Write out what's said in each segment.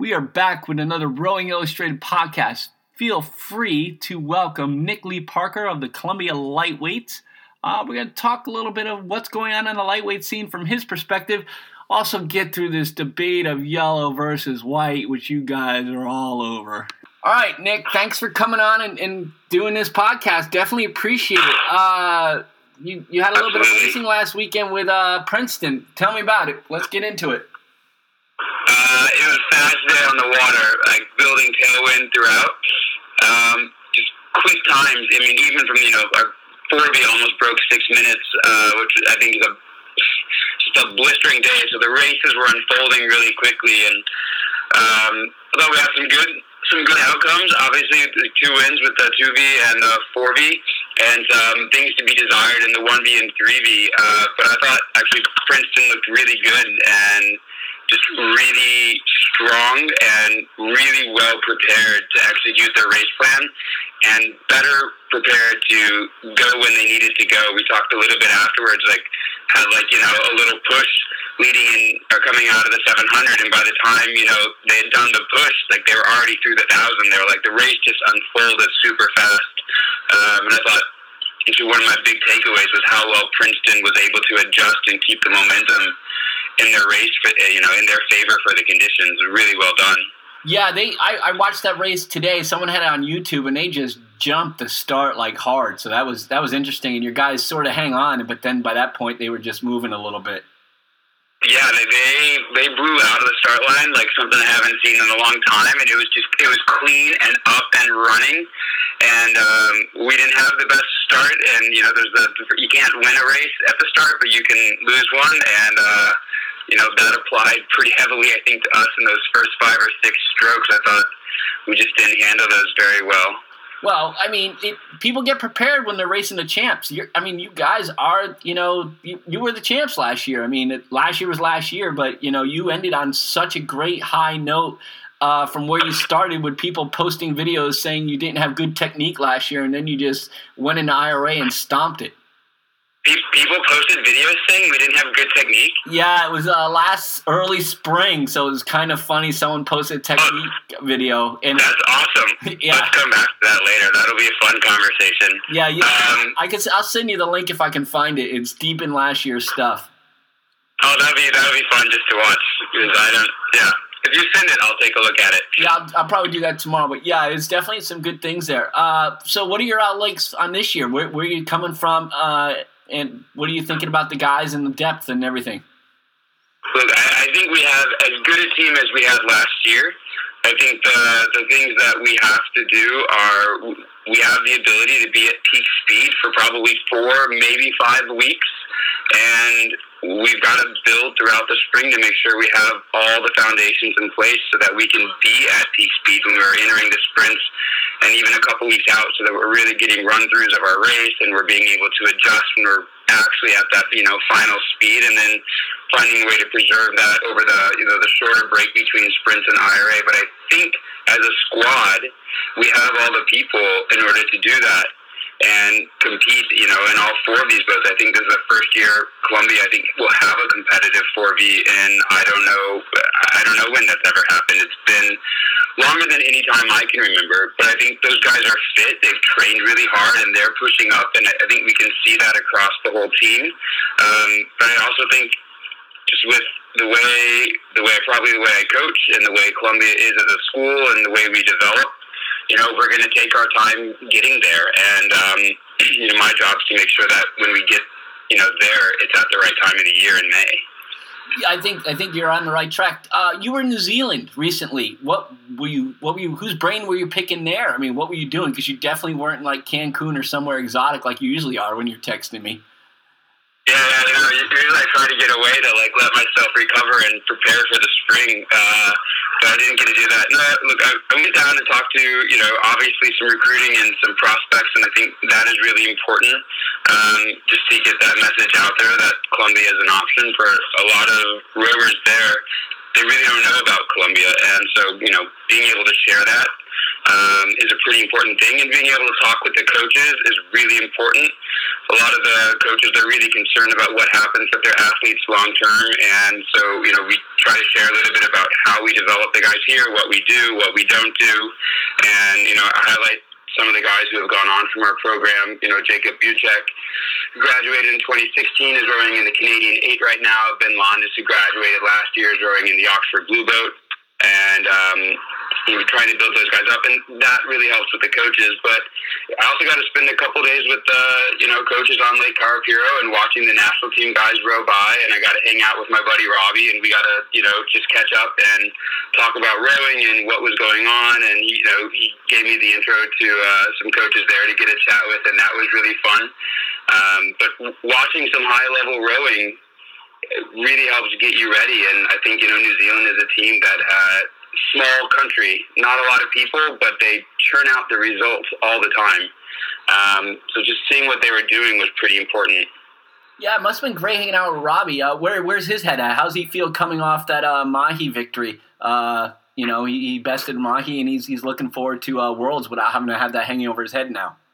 We are back with another Rowing Illustrated podcast. Feel free to welcome Nick Lee Parker of the Columbia Lightweights. Uh, we're going to talk a little bit of what's going on in the lightweight scene from his perspective. Also, get through this debate of yellow versus white, which you guys are all over. All right, Nick, thanks for coming on and, and doing this podcast. Definitely appreciate it. Uh, you, you had a little bit of racing last weekend with uh, Princeton. Tell me about it. Let's get into it. Fast day on the water, like building tailwind throughout. Um, just quick times. I mean, even from you know our 4B almost broke six minutes, uh, which I think is a just a blistering day. So the races were unfolding really quickly, and um, I thought we had some good some good outcomes. Obviously, the two wins with the 2V and the 4V, and um, things to be desired in the 1V and 3V. Uh, but I thought actually Princeton looked really good and just really strong and really well prepared to execute their race plan and better prepared to go when they needed to go. We talked a little bit afterwards, like had like you know a little push leading in or coming out of the 700, and by the time you know they had done the push, like they were already through the thousand. They were like the race just unfolded super fast, um, and I thought. Actually, one of my big takeaways was how well Princeton was able to adjust and keep the momentum in their race, you know, in their favor for the conditions. Really well done. Yeah, they. I, I watched that race today. Someone had it on YouTube, and they just jumped the start like hard. So that was that was interesting. And your guys sort of hang on, but then by that point they were just moving a little bit. Yeah, they they, they blew out of the start line like something I haven't seen in a long time, and it was just it was clean and up and running. And um, we didn't have the best start, and you know, there's the you can't win a race at the start, but you can lose one, and. uh you know, that applied pretty heavily, I think, to us in those first five or six strokes. I thought we just didn't handle those very well. Well, I mean, it, people get prepared when they're racing the champs. You're, I mean, you guys are, you know, you, you were the champs last year. I mean, it, last year was last year, but, you know, you ended on such a great high note uh, from where you started with people posting videos saying you didn't have good technique last year, and then you just went into IRA and stomped it. People posted videos saying we didn't have good technique. Yeah, it was uh, last early spring, so it was kind of funny. Someone posted a technique oh, video, and that's awesome. Yeah, let's come back to that later. That'll be a fun conversation. Yeah, yeah. Um, I can. I'll send you the link if I can find it. It's deep in last year's stuff. Oh, that'd be that'd be fun just to watch because I don't. Yeah, if you send it, I'll take a look at it. Yeah, I'll, I'll, probably do that tomorrow. But yeah, it's definitely some good things there. Uh, so, what are your outlooks on this year? Where, where are you coming from? Uh, and what are you thinking about the guys and the depth and everything? Look, I, think we have as good a team as we had last year. I think the the things that we have to do are we have the ability to be at peak speed for probably four, maybe five weeks, and we've got to build throughout the spring to make sure we have all the foundations in place so that we can be at peak speed when we're entering the sprints and even a couple weeks out so that we're really getting run throughs of our race and we're being able to adjust when we're actually at that, you know, final speed and then finding a way to preserve that over the, you know, the shorter break between sprints and IRA. But I think as a squad, we have all the people in order to do that and compete, you know, in all four of these boats. I think this is the first year Columbia, I think, will have a competitive 4V and I don't know, I don't know when that's ever happened. It's been longer than any time I can remember, but I think those guys are fit. They've trained really hard and they're pushing up, and I think we can see that across the whole team. Um, but I also think just with the way, the way, probably the way I coach and the way Columbia is as a school and the way we develop, you know, we're going to take our time getting there. And, um, you know, my job is to make sure that when we get, you know, there, it's at the right time of the year in May. I think I think you're on the right track. Uh, you were in New Zealand recently. What were you? What were you? Whose brain were you picking there? I mean, what were you doing? Because you definitely weren't like Cancun or somewhere exotic like you usually are when you're texting me. Yeah, you know, usually I try to get away to like let myself recover and prepare for the spring. Uh, but I didn't get to do that. No, look, I, I went down to talk to you know obviously some recruiting and some prospects, and I think that is really important. Um, just to get that message out there that Columbia is an option for a lot of rowers there. They really don't know about Columbia, and so you know being able to share that um, is a pretty important thing. And being able to talk with the coaches is really important. A lot of the coaches are really concerned about what happens with their athletes long term, and so you know we try to share a little bit about how we develop the guys here, what we do, what we don't do, and you know, highlight some of the guys who have gone on from our program. You know, Jakub Buczek graduated in 2016, is rowing in the Canadian 8 right now. Ben Landis, who graduated last year, is rowing in the Oxford Blue Boat. And um, you know, trying to build those guys up, and that really helps with the coaches. But I also got to spend a couple days with the you know coaches on Lake Karapiro and watching the national team guys row by, and I got to hang out with my buddy Robbie, and we got to you know just catch up and talk about rowing and what was going on, and you know he gave me the intro to uh, some coaches there to get a chat with, and that was really fun. Um, but watching some high level rowing really helps get you ready, and I think you know New Zealand is a team that. Uh, small country, not a lot of people, but they churn out the results all the time. Um, so just seeing what they were doing was pretty important. Yeah, it must have been great hanging out with Robbie. Uh, where where's his head at? How's he feel coming off that uh, Mahé victory? Uh, you know, he, he, bested Mahé, and he's he's looking forward to uh, Worlds without having to have that hanging over his head now.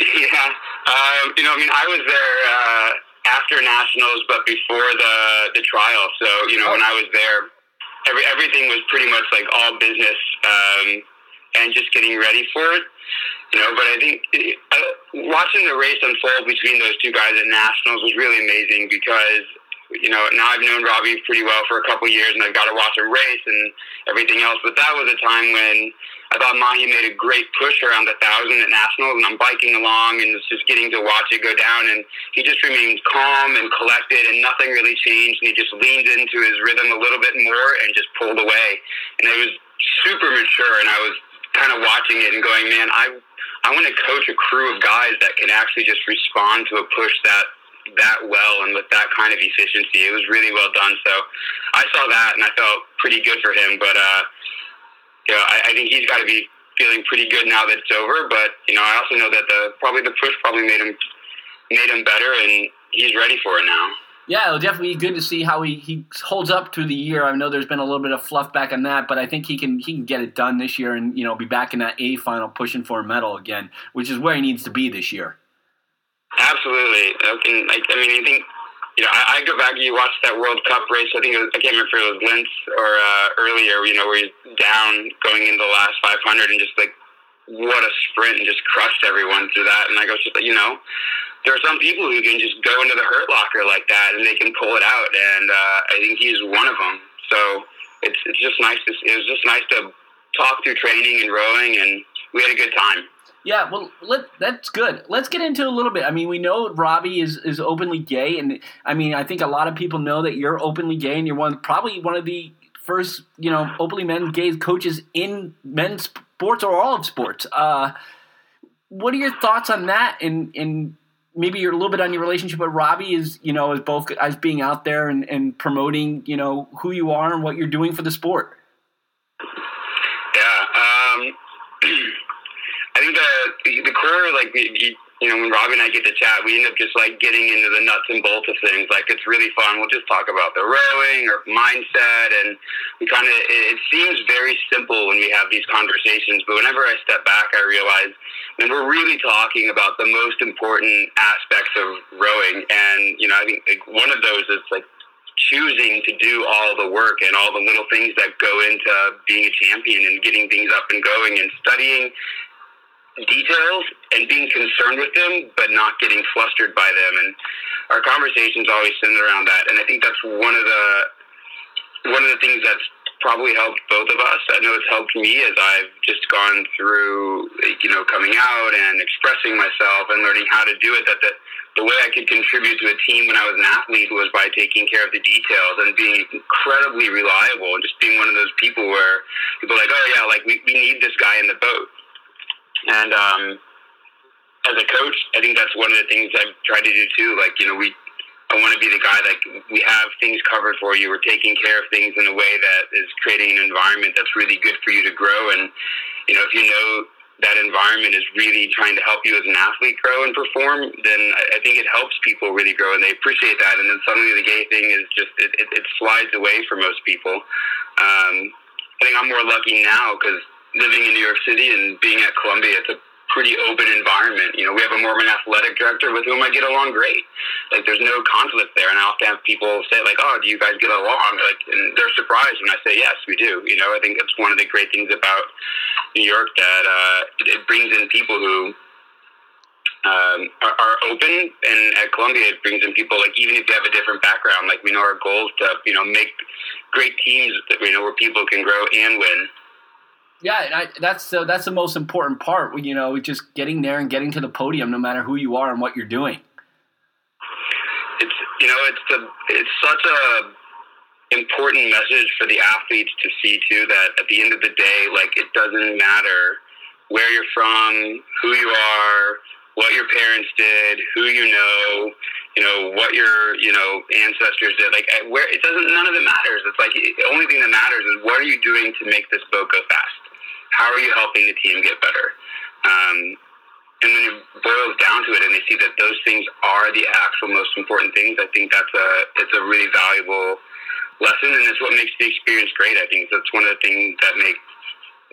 Yeah, um, you know, I mean, I was there uh, after nationals, but before the the trial. So you know, oh. when I was there, every, everything was pretty much like all business um, and just getting ready for it. You know, but I think uh, watching the race unfold between those two guys at nationals was really amazing because you know, now I've known Robbie pretty well for a couple years, and I've got to watch him race and everything else. But that was a time when I thought Mahé made a great push around the thousand at nationals, and I'm biking along and just getting to watch it go down. And he just remained calm and collected, and nothing really changed. And he just leaned into his rhythm a little bit more and just pulled away. And it was super mature, and I was kind of watching it and going, man, I I want to coach a crew of guys that can actually just respond to a push that that well and with that kind of efficiency. It was really well done. So I saw that and I felt pretty good for him. But uh, you know, I, I think he's got to be feeling pretty good now that it's over. But you know, I also know that the probably the push probably made him made him better, and he's ready for it now. Yeah, it'll definitely be good to see how he, he holds up through the year. I know there's been a little bit of fluff back on that, but I think he can he can get it done this year and you know be back in that A final pushing for a medal again, which is where he needs to be this year. Absolutely. I, can, I, I mean, I think you know, I, I go back. You watch that World Cup race. I think it was, I can't remember if it was Linz or uh, earlier. You know, where he's down going into the last 500 and just like what a sprint and just crushed everyone through that. And I go, just like, you know, there are some people who can just go into the hurt locker like that and they can pull it out. And uh, I think he's one of them. So it's it's just nice. To, it was just nice to talk through training and rowing, and we had a good time. Yeah, well, let, that's good. Let's get into a little bit. I mean, we know Robbie is, is openly gay, and I mean, I think a lot of people know that you're openly gay, and you're one probably one of the first, you know, openly men gay coaches in men's sports or all of sports. Uh, what are your thoughts on that? And and maybe you're a little bit on your relationship with Robbie is you know as both as being out there and, and promoting you know who you are and what you're doing for the sport. Yeah. Um, I think the core, like you, you know, when Robbie and I get to chat, we end up just like getting into the nuts and bolts of things. Like it's really fun. We'll just talk about the rowing or mindset, and we kind of. It, it seems very simple when we have these conversations, but whenever I step back, I realize, and we're really talking about the most important aspects of rowing. And you know, I think like, one of those is like choosing to do all the work and all the little things that go into being a champion and getting things up and going and studying details and being concerned with them, but not getting flustered by them. And our conversations always center around that. And I think that's one of the one of the things that's probably helped both of us. I know it's helped me as I've just gone through, you know, coming out and expressing myself and learning how to do it. That the, the way I could contribute to a team when I was an athlete was by taking care of the details and being incredibly reliable and just being one of those people where people are like, oh yeah, like we, we need this guy in the boat. And um, as a coach, I think that's one of the things I've tried to do too. Like, you know, we I want to be the guy that we have things covered for you. We're taking care of things in a way that is creating an environment that's really good for you to grow. And you know, if you know that environment is really trying to help you as an athlete grow and perform, then I think it helps people really grow, and they appreciate that. And then suddenly the gay thing is just it, it, it slides away for most people. Um, I think I'm more lucky now because living in New York City and being at Columbia, it's a pretty open environment. You know, we have a Mormon athletic director with whom I get along great. Like, there's no conflict there. And I often have people say, like, oh, do you guys get along? Like, and they're surprised when I say, yes, we do. You know, I think that's one of the great things about New York that uh, it, it brings in people who um, are, are open, and at Columbia, it brings in people like even if you have a different background, like we know our goal is to you know make great teams that we know where people can grow and win. Yeah, and I, that's so that's the most important part. You know, just getting there and getting to the podium, no matter who you are and what you're doing. It's you know it's the it's such a important message for the athletes to see too that at the end of the day, like it doesn't matter where you're from, who you are, what your parents did, who you know, you know what your you know ancestors did. Like where it doesn't, none of it matters. It's like the only thing that matters is what are you doing to make this boat go fast how are you helping the team get better? Um, and when it boils down to it, and they see that those things are the actual most important things, I think that's a it's a really valuable lesson, and it's what makes the experience great. I think that's one of the things that makes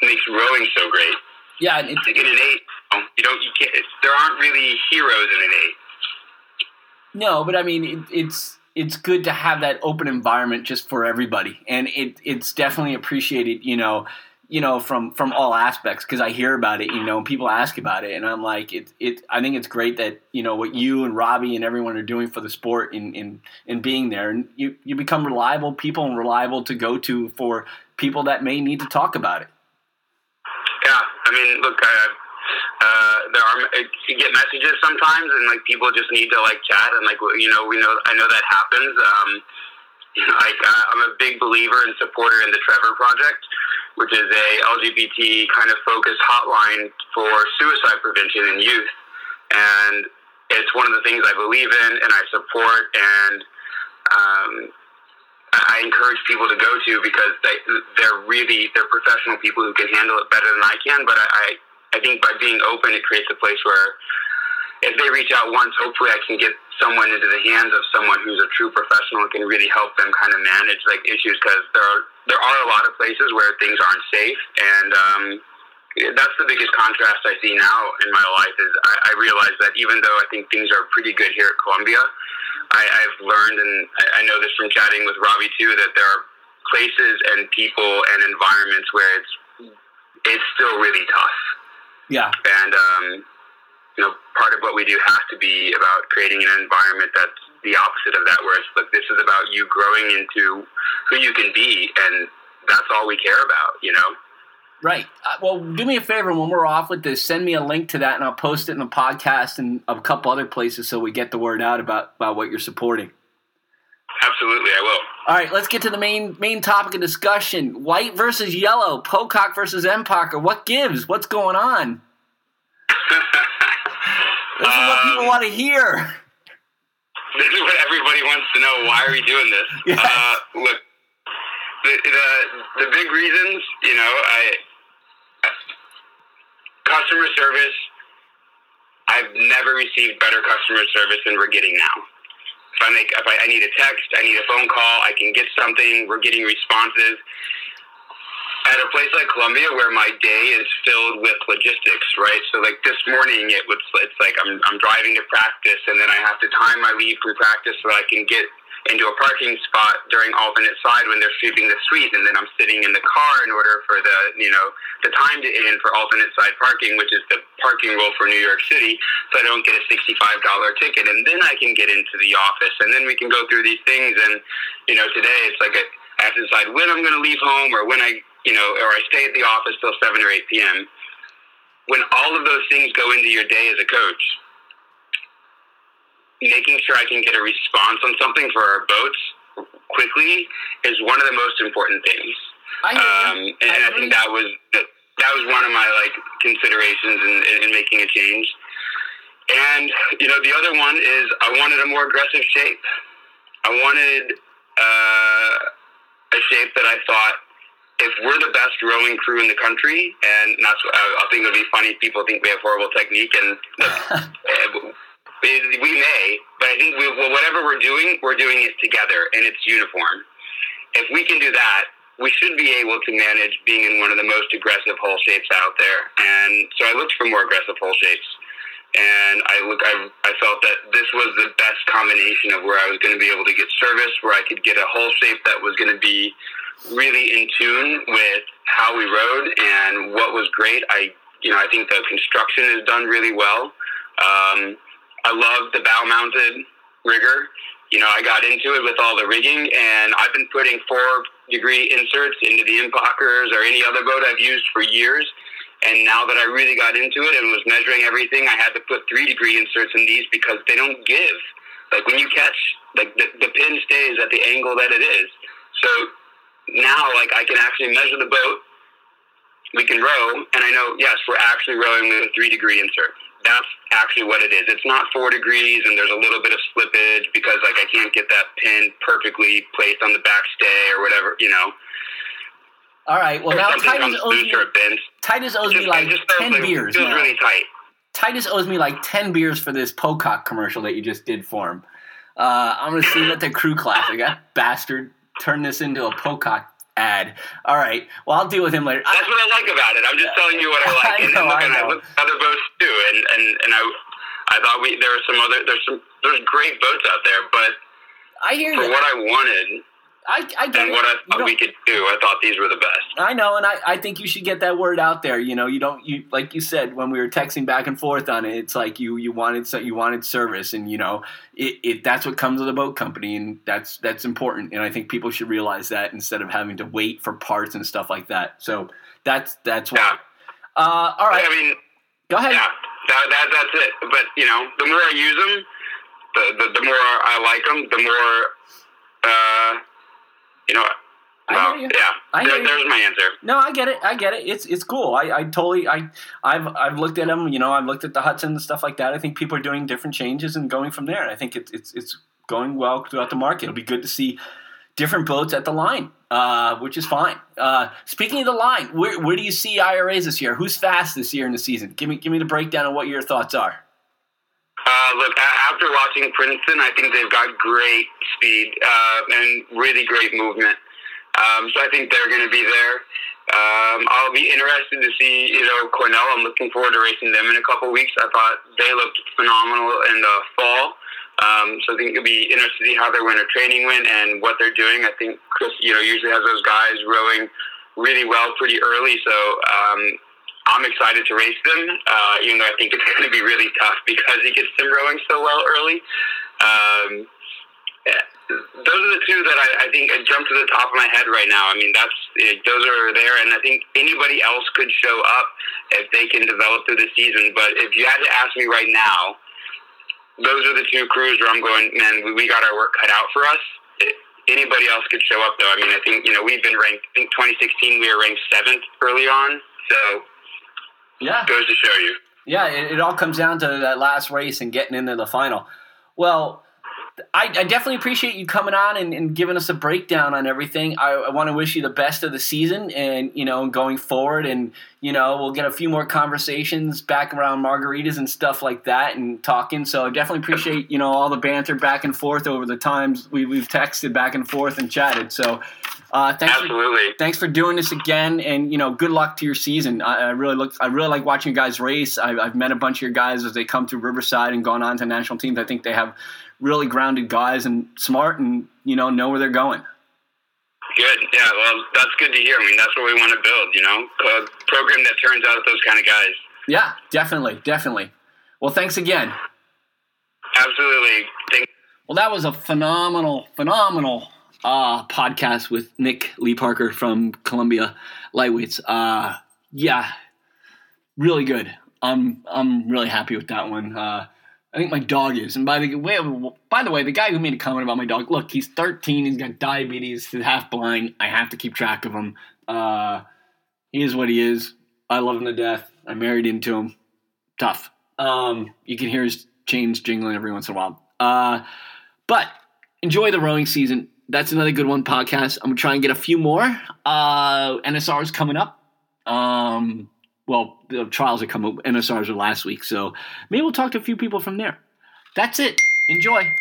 makes rowing so great. Yeah, it, like in an eight, you don't you can't. There aren't really heroes in an eight. No, but I mean it, it's it's good to have that open environment just for everybody, and it it's definitely appreciated. You know you know, from from all aspects because I hear about it, you know, and people ask about it, and I'm like, it it. I think it's great that you know what you and Robbie and everyone are doing for the sport in in in being there, and you you become reliable people and reliable to go to for people that may need to talk about it. Yeah, I mean, look, I, uh, there are you get messages sometimes, and like people just need to like chat, and like you know, we know I know that happens. Um, like uh, I'm a big believer and supporter in the Trevor Project, which is a LGBT kind of focused hotline for suicide prevention in youth, and it's one of the things I believe in and I support, and um, I encourage people to go to because they they're really they're professional people who can handle it better than I can. But I I, I think by being open, it creates a place where if they reach out once, hopefully I can get someone into the hands of someone who's a true professional and can really help them kind of manage like issues because there are there are a lot of places where things aren't safe and um, that's the biggest contrast I see now in my life is I, I realize that even though I think things are pretty good here at Columbia, I, I've learned and I, I know this from chatting with Robbie too that there are places and people and environments where it's it's still really tough. Yeah. And um, you know, part of what we do has to be about creating an environment that's the opposite of that, where it's like this is about you growing into who you can be, and that's all we care about, you know. Right. Uh, well, do me a favor when we're off with this, send me a link to that, and I'll post it in the podcast and a couple other places so we get the word out about about what you're supporting. Absolutely, I will. All right, let's get to the main main topic of discussion: white versus yellow, Pocock versus Empacher. What gives? What's going on? This is what people um, want to hear. This is what everybody wants to know. Why are we doing this? Yes. Uh, look, the, the the big reasons, you know, I customer service. I've never received better customer service than we're getting now. If I make, if I, I need a text, I need a phone call, I can get something. We're getting responses at a place like Columbia where my day is filled with logistics, right? So like this morning it was it's like I'm I'm driving to practice and then I have to time my leave from practice so I can get into a parking spot during alternate side when they're sweeping the street and then I'm sitting in the car in order for the you know the time to in for alternate side parking which is the parking rule for New York City so I don't get a $65 ticket and then I can get into the office and then we can go through these things and you know today it's like a, I have to decide when I'm going to leave home or when I you know, or I stay at the office till 7 or 8 p.m. When all of those things go into your day as a coach, making sure I can get a response on something for our boats quickly is one of the most important things. I um, and I, I think that was that was one of my like considerations in, in making a change. And you know, the other one is I wanted a more aggressive shape. I wanted uh, a shape that I thought if we're the best rowing crew in the country, and that's uh, I think it would be funny. If people think we have horrible technique, and uh, we may, but I think we, well, whatever we're doing, we're doing it together, and it's uniform. If we can do that, we should be able to manage being in one of the most aggressive hull shapes out there. And so I looked for more aggressive hull shapes. And I look, I, I felt that this was the best combination of where I was going to be able to get service, where I could get a hull shape that was going to be really in tune with how we rowed and what was great. I, you know, I think the construction is done really well. Um, I love the bow mounted rigger you know, I got into it with all the rigging, and I've been putting four degree inserts into the Empachers or any other boat I've used for years. And now that I really got into it and was measuring everything, I had to put three degree inserts in these because they don't give. Like when you catch, like the, the pin stays at the angle that it is. So now, like I can actually measure the boat. We can row, and I know, yes, we're actually rowing with a three degree insert that's actually what it is. It's not four degrees and there's a little bit of slippage because like I can't get that pin perfectly placed on the backstay or whatever, you know. All right. Well, now Titus owes me, Titus owes just, me like ten like, beers. Feels really tight. Titus owes me like ten beers for this Pocock commercial that you just did for him. Uh, I'm gonna see him at the crew classic. That bastard turned this into a Pocock ad. All right. Well, I'll deal with him later. That's what I like about it. I'm just telling you what I like. I know, and, and, I, look at other boats too, and and and I I thought we there were some other there's some there's great boats out there, but I hear for you. what I wanted I, I get and what I thought we could do. I thought these were the best. I know, and I, I think you should get that word out there. You know, you don't you like you said when we were texting back and forth on it. It's like you you wanted so you wanted service, and you know it, it that's what comes with a boat company, and that's that's important. And I think people should realize that instead of having to wait for parts and stuff like that. So that's that's why. Yeah. Uh, all right. I mean, go ahead. Yeah, that, that that's it. But you know, the more I use them, the the, the more I like them, the more. Uh, you know, well, you. yeah, there, there's my answer. No, I get it. I get it. It's it's cool. I, I totally I I've I've looked at them. You know, I've looked at the Hudson and stuff like that. I think people are doing different changes and going from there. I think it's it's it's going well throughout the market. It'll be good to see different boats at the line, uh, which is fine. Uh, speaking of the line, where where do you see IRAs this year? Who's fast this year in the season? Give me give me the breakdown of what your thoughts are. Uh, look, after watching Princeton, I think they've got great speed uh, and really great movement. Um, so I think they're going to be there. Um, I'll be interested to see, you know, Cornell. I'm looking forward to racing them in a couple weeks. I thought they looked phenomenal in the fall. Um, so I think it'll be interesting to see how their winter training went and what they're doing. I think Chris, you know, usually has those guys rowing really well pretty early. So um, I'm excited to race them, uh, even though I think it's going to be really tough because he gets them rowing so well early. Um, those are the two that I, I think jump to the top of my head right now. I mean, that's those are there, and I think anybody else could show up if they can develop through the season. But if you had to ask me right now, those are the two crews where I'm going. Man, we, got our work cut out for us. It, anybody else could show up, though. I mean, I think you know we've been ranked. I think 2016 we were ranked seventh early on, so yeah. Goes to show you. Yeah, it, it all comes down to that last race and getting into the final. Well, I, I, definitely appreciate you coming on and, and, giving us a breakdown on everything. I, I want to wish you the best of the season and, you know, going forward. And, you know, we'll get a few more conversations back around margaritas and stuff like that and talking. So I definitely appreciate, you know, all the banter back and forth over the times we, we've texted back and forth and chatted. So uh, thanks Absolutely. For, thanks for doing this again, and you know, good luck to your season. I, I really look, I really like watching you guys race. I, have met a bunch of your guys as they come through Riverside and gone on to national teams. I think they have really grounded guys and smart, and you know, know where they're going. Good. Yeah. Well, that's good to hear. I mean, that's what we want to build. You know, a program that turns out those kind of guys. Yeah, definitely, definitely. Well, thanks again. Absolutely. Thank- well, that was a phenomenal, phenomenal uh, podcast with Nick Lee Parker from Columbia Lightweights. Uh, yeah, really good. I'm I'm really happy with that one. Uh, I think my dog is. And by the way, by the way, the guy who made a comment about my dog, look, he's 13. He's got diabetes. He's half blind. I have to keep track of him. Uh, he is what he is. I love him to death. I married into him. Tough. Um, you can hear his chains jingling every once in a while. Uh, but enjoy the rowing season that's another good one podcast. I'm gonna try and get a few more. Uh, NSRs coming up. Um, well, the trials are coming. Up NSRs are last week, so maybe we'll talk to a few people from there. That's it. Enjoy.